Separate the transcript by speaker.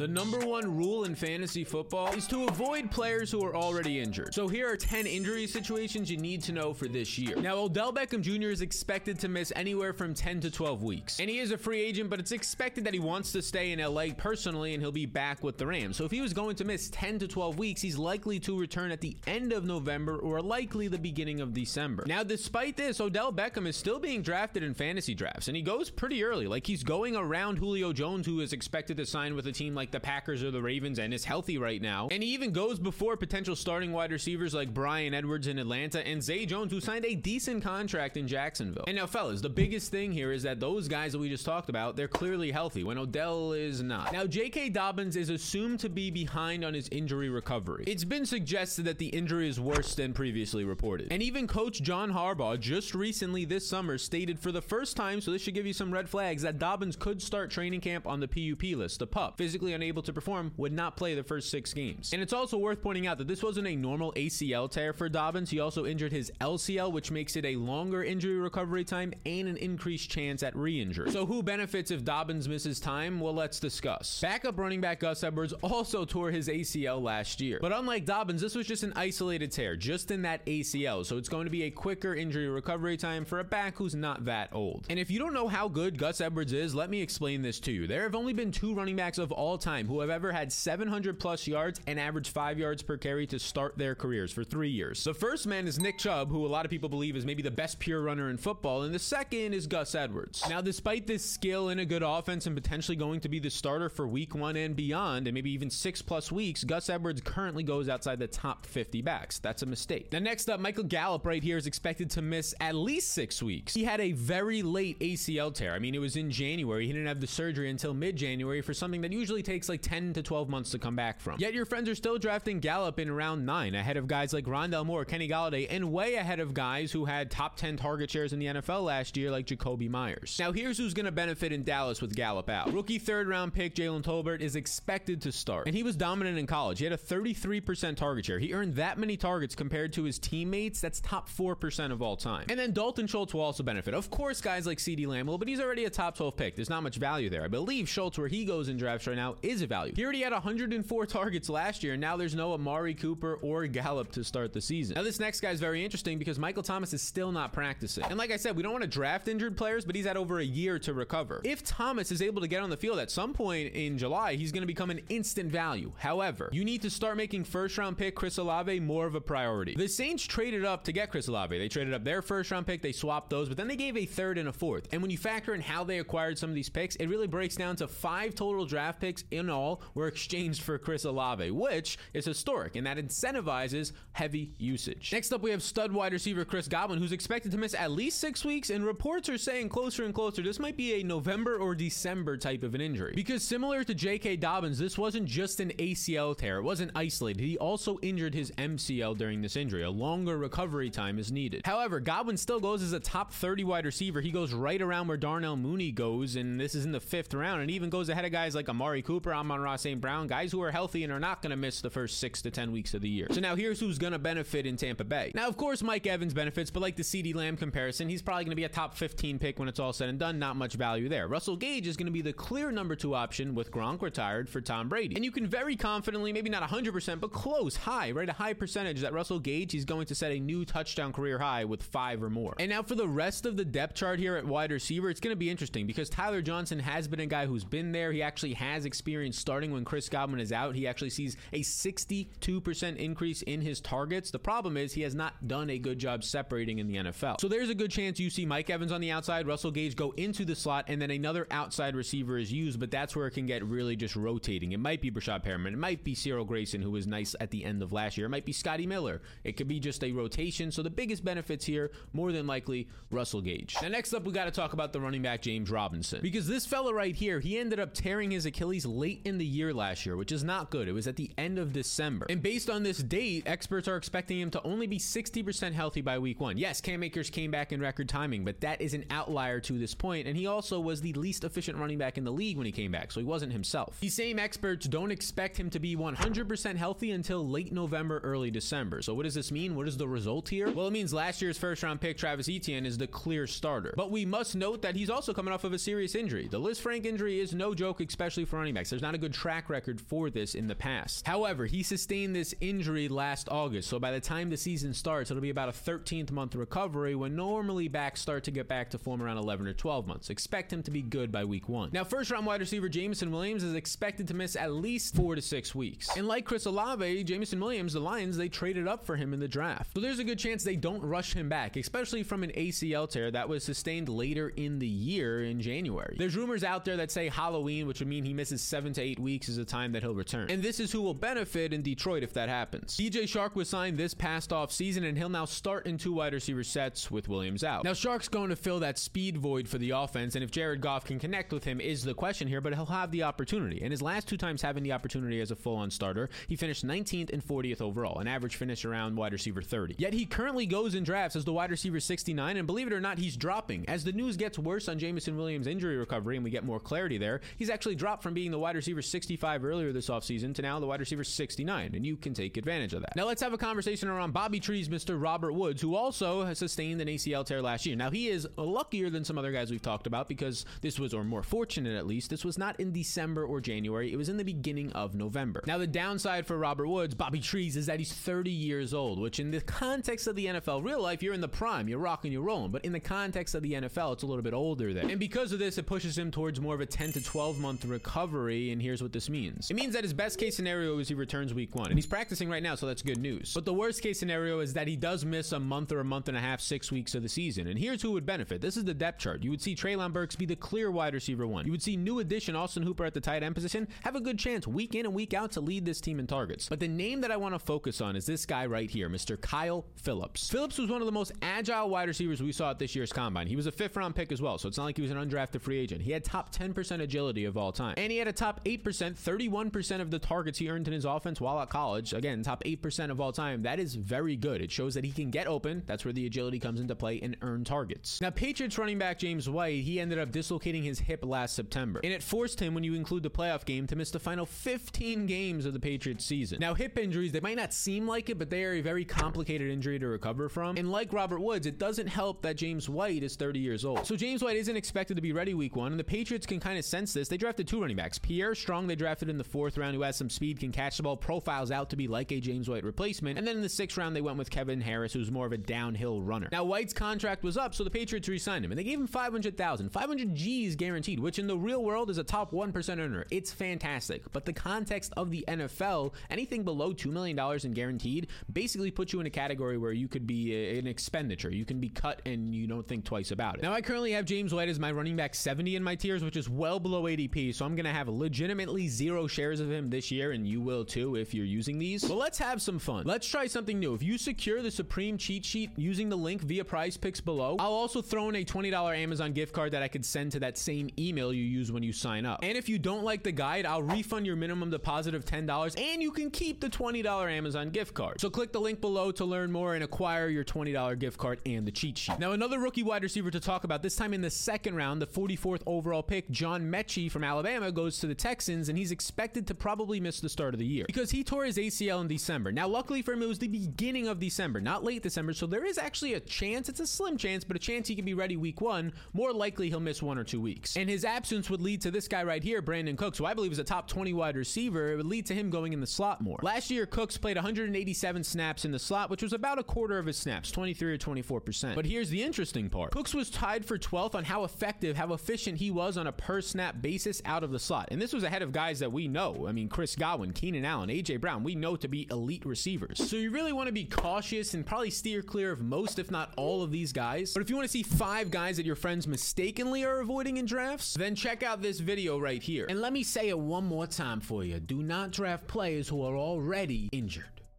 Speaker 1: The number one rule in fantasy football is to avoid players who are already injured. So here are 10 injury situations you need to know for this year. Now, Odell Beckham Jr. is expected to miss anywhere from 10 to 12 weeks. And he is a free agent, but it's expected that he wants to stay in LA personally and he'll be back with the Rams. So if he was going to miss 10 to 12 weeks, he's likely to return at the end of November or likely the beginning of December. Now, despite this, Odell Beckham is still being drafted in fantasy drafts, and he goes pretty early. Like he's going around Julio Jones, who is expected to sign with a team like the Packers or the Ravens and is healthy right now. And he even goes before potential starting wide receivers like Bryan Edwards in Atlanta and Zay Jones, who signed a decent contract in Jacksonville. And now, fellas, the biggest thing here is that those guys that we just talked about, they're clearly healthy when Odell is not. Now, J.K. Dobbins is assumed to be behind on his injury recovery. It's been suggested that the injury is worse than previously reported. And even coach John Harbaugh just recently this summer stated for the first time, so this should give you some red flags, that Dobbins could start training camp on the PUP list, the PUP, physically unable to perform, would not play the first six games. And it's also worth pointing out that this wasn't a normal ACL tear for Dobbins. He also injured his LCL, which makes it a longer injury recovery time and an increased chance at re injury. So, who benefits if Dobbins misses time? Well, let's discuss. Backup running back Gus Edwards also tore his ACL last year. But unlike Dobbins, this was just an isolated tear, just in that ACL. So, it's going to be a quicker injury recovery time for a back who's not that old. And if you don't know how good Gus Edwards is, let me explain this to you. There have only been two running backs of all time who have ever had 700 plus yards and averaged five yards per carry to start their careers for three years. The first man is Nick Chubb, who a lot of people believe is maybe the best pure runner in football, and the second is Gus Edwards. Now, despite this skill and a good offense and potentially going to be the starter for week one and beyond, and maybe even six plus weeks, Gus Edwards currently goes outside the top 50 backs. That's a mistake. Now, next up, Michael Gallup right here is expected to miss at least six weeks. He had a very late ACL tear. I mean, it was in January. He didn't have the surgery until mid January for something that usually takes like 10 to 12 months to come back from. Yet your friends are still drafting Gallup in round nine, ahead of guys like Rondale Moore, Kenny Golladay, and way ahead of guys who had top 10 target shares in the NFL last year, like Jakobi Meyers. Now, here's who's going to benefit in Dallas with Gallup out. Rookie third round pick Jalen Tolbert is expected to start, and he was dominant in college. He had a 33% target share. He earned that many targets compared to his teammates. That's top 4% of all time. And then Dalton Schultz will also benefit. Of course, guys like CeeDee Lamb will, but he's already a top 12 pick. There's not much value there. I believe Schultz, where he goes in drafts right now, is a value. He already had 104 targets last year, and now there's no Amari Cooper or Gallup to start the season. Now, this next guy is very interesting because Michael Thomas is still not practicing. And like I said, we don't want to draft injured players, but he's had over a year to recover. If Thomas is able to get on the field at some point in July, he's going to become an instant value. However, you need to start making first round pick Chris Olave more of a priority. The Saints traded up to get Chris Olave. They traded up their first round pick, they swapped those, but then they gave a third and a fourth. And when you factor in how they acquired some of these picks, it really breaks down to five total draft picks in all were exchanged for Chris Olave, which is historic and that incentivizes heavy usage. Next up, we have stud wide receiver Chris Godwin, who's expected to miss at least six weeks, and reports are saying closer and closer this might be a November or December type of an injury. Because similar to J.K. Dobbins, this wasn't just an ACL tear, it wasn't isolated. He also injured his MCL during this injury. A longer recovery time is needed. However, Godwin still goes as a top 30 wide receiver. He goes right around where Darnell Mooney goes, and this is in the fifth round, and even goes ahead of guys like Amari Cooper, Amon-Ra St. Brown, guys who are healthy and are not going to miss the first six to 10 weeks of the year. So now here's who's going to benefit in Tampa Bay. Now, of course, Mike Evans benefits, but like the CeeDee Lamb comparison, he's probably going to be a top 15 pick when it's all said and done. Not much value there. Russell Gage is going to be the clear number two option with Gronk retired for Tom Brady. And you can very confidently, maybe not 100%, but close, high, right? A high percentage that Russell Gage, he's going to set a new touchdown career high with five or more. And now for the rest of the depth chart here at wide receiver, it's going to be interesting because Tyler Johnson has been a guy who's been there. He actually has experience starting when Chris Godwin is out. He actually sees a 62% increase in his targets. The problem is he has not done a good job separating in the NFL. So there's a good chance you see Mike Evans on the outside, Russell Gage go into the slot, and then another outside receiver is used, but that's where it can get really just rotating. It might be Breshad Perriman. It might be Cyril Grayson, who was nice at the end of last year. It might be Scotty Miller. It could be just a rotation. So the biggest benefits here, more than likely, Russell Gage. Now, next up, we got to talk about the running back, James Robinson. Because this fella right here, he ended up tearing his Achilles late in the year last year, which is not good. It was at the end of December. And based on this date, experts are expecting him to only be 60% healthy by week one. Yes, Cam Akers came back in record timing, but that is an outlier to this point, and he also was the least efficient running back in the league when he came back, so he wasn't himself. These same experts don't expect him to be 100% healthy until late November, early December. So what does this mean? What is the result here? Well, it means last year's first round pick Travis Etienne is the clear starter. But we must note that he's also coming off of a serious injury. The Liz Lisfranc injury is no joke, especially for running backs. There's not a good track record for this in the past. However, he sustained this injury last August, so by the time the season starts, it'll be about a 13th month recovery when normally backs start to get back to form around 11 or 12 months. Expect him to be good by week one. Now, first round wide receiver Jameson Williams is expected to miss at least four to six weeks. And like Chris Olave, Jameson Williams, the Lions, they traded up for him in the draft. So there's a good chance they don't rush him back, especially from an ACL tear that was sustained later in the year in January. There's rumors out there that say Halloween, which would mean he misses seven to eight weeks, is the time that he'll return. And this is who will benefit in Detroit if that happens. DJ Chark was signed this past off season, and he'll now start in two wide receiver sets with Williams out. Now, Chark's going to fill that speed void for the offense, and if Jared Goff can connect with him is the question here, but he'll have the opportunity. And his last two times having the opportunity as a full on starter, he finished 19th and 40th overall, an average finish around wide receiver 30. Yet he currently goes in drafts as the wide receiver 69, and believe it or not, he's dropping. As the news gets worse on Jameson Williams' injury recovery and we get more clarity there, he's actually dropped from being the wide receiver 65 earlier this offseason to now the wide receiver 69, and you can take advantage of that. Now let's have a conversation around Bobby Trees Mr. Robert Woods, who also has sustained an ACL tear last year. Now he is luckier than some other guys we've talked about because this was, or more fortunate at least, this was not in December or January. It was in the beginning of November. Now the downside for Robert Woods, Bobby Trees, is that he's 30 years old, which in the context of the NFL, real life, you're in the prime, you're rocking, you're rolling. But in the context of the NFL, it's a little bit older there. And because of this, it pushes him towards more of a 10 to 12 month recovery. And here's what this means. It means that his best case scenario is he returns week one. And he's practicing right now, so that's good news. But the worst case scenario is that he does miss a month or a month and a half, six weeks of the season. And here's who would benefit. This is the depth chart. You would see Treylon Burks be the clear wide receiver one. You would see new addition Austin Hooper at the tight end position have a good chance week in and week out to lead this team in targets. But the name that I want to focus on is this guy right here, Mr. Kyle Phillips. Phillips was one of the most agile wide receivers we saw at this year's combine. He was a fifth round pick as well, so it's not like he was an undrafted free agent. He had top 10% agility of all time. And he had a top 8%, 31% of the targets he earned in his offense while at college. Again, top 8% of all time. That is very good. It shows that he can get open. That's where the agility comes into play and earn targets. Now, Patriots running back James White, he ended up dislocating his hip last September. And it forced him, when you include the playoff game, to miss the final 15 games of the Patriots season. Now, hip injuries, they might not seem like it, but they are a very complicated injury to recover from. And like Robert Woods, it doesn't help that James White is 30 years old. So James White isn't expected to be ready week one, and the Patriots can kind of sense this. They drafted two running backs. Pierre Strong, they drafted in the fourth round, who has some speed, can catch the ball, profiles out to be like a James White replacement. And then in the sixth round, they went with Kevin Harris, who's more of a downhill runner. Now, White's contract was up, so the Patriots re signed him, and they gave him 500,000. 500 G's guaranteed, which in the real world is a top 1% earner. It's fantastic. But the context of the NFL, anything below $2 million in guaranteed basically puts you in a category where you could be uh, an expenditure. You can be cut and you don't think twice about it. Now, I currently have James White as my running back 70 in my tiers, which is well below ADP. So I'm going to have legitimately zero shares of him this year, and you will too if you're using these. But let's have some fun. Let's try something new. If you secure the Supreme cheat sheet using the link via PrizePicks below, I'll also throw in a $20 Amazon gift card that I could send to that same email you use when you sign up. And if you don't like the guide, I'll refund your minimum deposit of $10 and you can keep the $20 Amazon gift card. So click the link below to learn more and acquire your $20 gift card and the cheat sheet. Now, another rookie wide receiver to talk about, this time in the second round, the 44th overall pick, John Metchie from Alabama, goes to the Texans and he's expected to probably miss the start of the year because he tore his ACL in December. Now, luckily for him, it was the beginning of December, not late December. So there is actually a chance, it's a slim chance, but a chance he can be ready week one. More likely he'll miss one or two weeks. And his absence would lead to this guy right here, Brandin Cooks, who I believe is a top 20 wide receiver. It would lead to him going in the slot more. Last year, Cooks played 187 snaps in the slot, which was about a quarter of his snaps, 23 or 24%. But here's the interesting part Cooks was tied for 12th on how effective, how efficient he was on a per snap basis out of the slot. And this was ahead of guys that we know. I mean, Chris Godwin, Keenan Allen, A.J. Brown, we know to be elite receivers. So you really want to be cautious and probably steer clear of most, if not all, of these guys. But if you want to see five guys that your friends mistakenly are avoiding in drafts, then check out this video right here. And let me say it one more time for you do not draft players who are already injured.